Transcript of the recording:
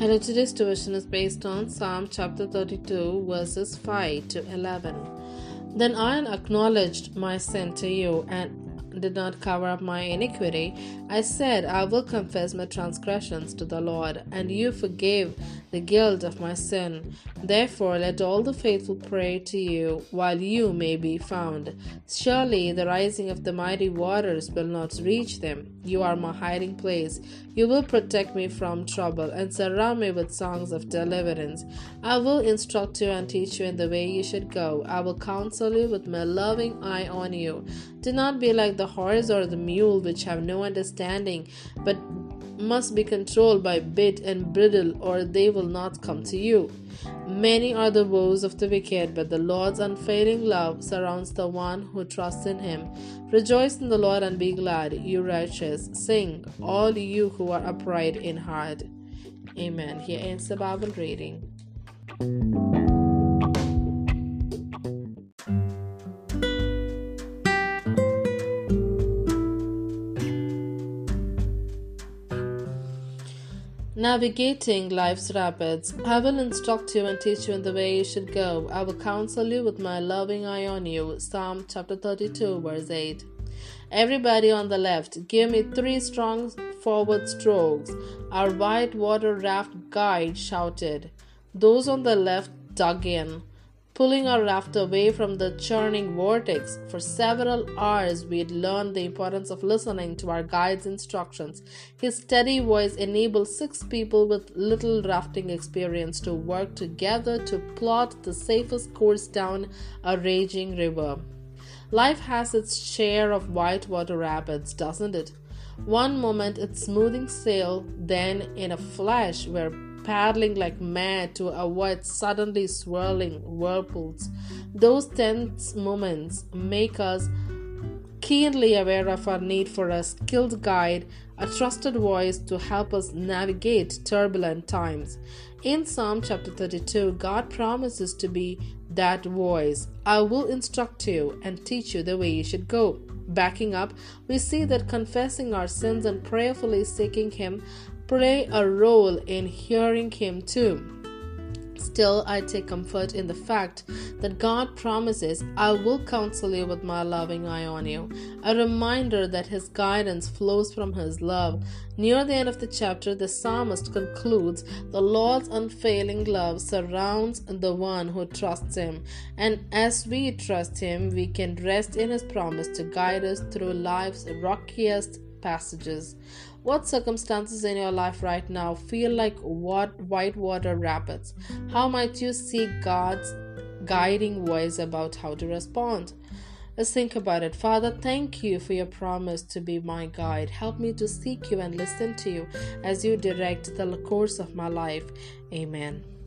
Hello, today's devotion is based on Psalm chapter 32, verses 5 to 11. Then I acknowledged my sin to you and did not cover up my iniquity. I said, I will confess my transgressions to the Lord, and you forgave the guilt of my sin. Therefore, let all the faithful pray to you while you may be found. Surely the rising of the mighty waters will not reach them. You are my hiding place. You will protect me from trouble and surround me with songs of deliverance. I will instruct you and teach you in the way you should go. I will counsel you with my loving eye on you. Do not be like the horse or the mule, which have no understanding, but must be controlled by bit and bridle, or they will not come to you. Many are the woes of the wicked, but the Lord's unfailing love surrounds the one who trusts in him. Rejoice in the Lord and be glad, you righteous. Sing, all you who are upright in heart. Amen. Here ends the Bible reading. Navigating life's rapids. I will instruct you and teach you in the way you should go. I will counsel you with my loving eye on you. Psalm chapter 32, verse 8. Everybody on the left, give me three strong forward strokes. Our white water raft guide shouted. Those on the left dug in pulling our raft away from the churning vortex. For several hours, we had learned the importance of listening to our guide's instructions. His steady voice enabled six people with little rafting experience to work together to plot the safest course down a raging river. Life has its share of whitewater rapids, doesn't it? One moment it's smoothing sail, then in a flash we're paddling like mad to avoid suddenly swirling whirlpools. Those tense moments make us keenly aware of our need for a skilled guide, a trusted voice to help us navigate turbulent times. In Psalm chapter 32, God promises to be that voice. I will instruct you and teach you the way you should go. Backing up, we see that confessing our sins and prayerfully seeking Him play a role in hearing Him too. Still, I take comfort in the fact that God promises, I will counsel you with my loving eye on you. A reminder that His guidance flows from His love. Near the end of the chapter, the psalmist concludes the Lord's unfailing love surrounds the one who trusts Him. And as we trust Him, we can rest in His promise to guide us through life's rockiest passages. What circumstances in your life right now feel like what whitewater rapids? How might you seek God's guiding voice about how to respond? Let's think about it. Father, thank you for your promise to be my guide. Help me to seek you and listen to you as you direct the course of my life. Amen.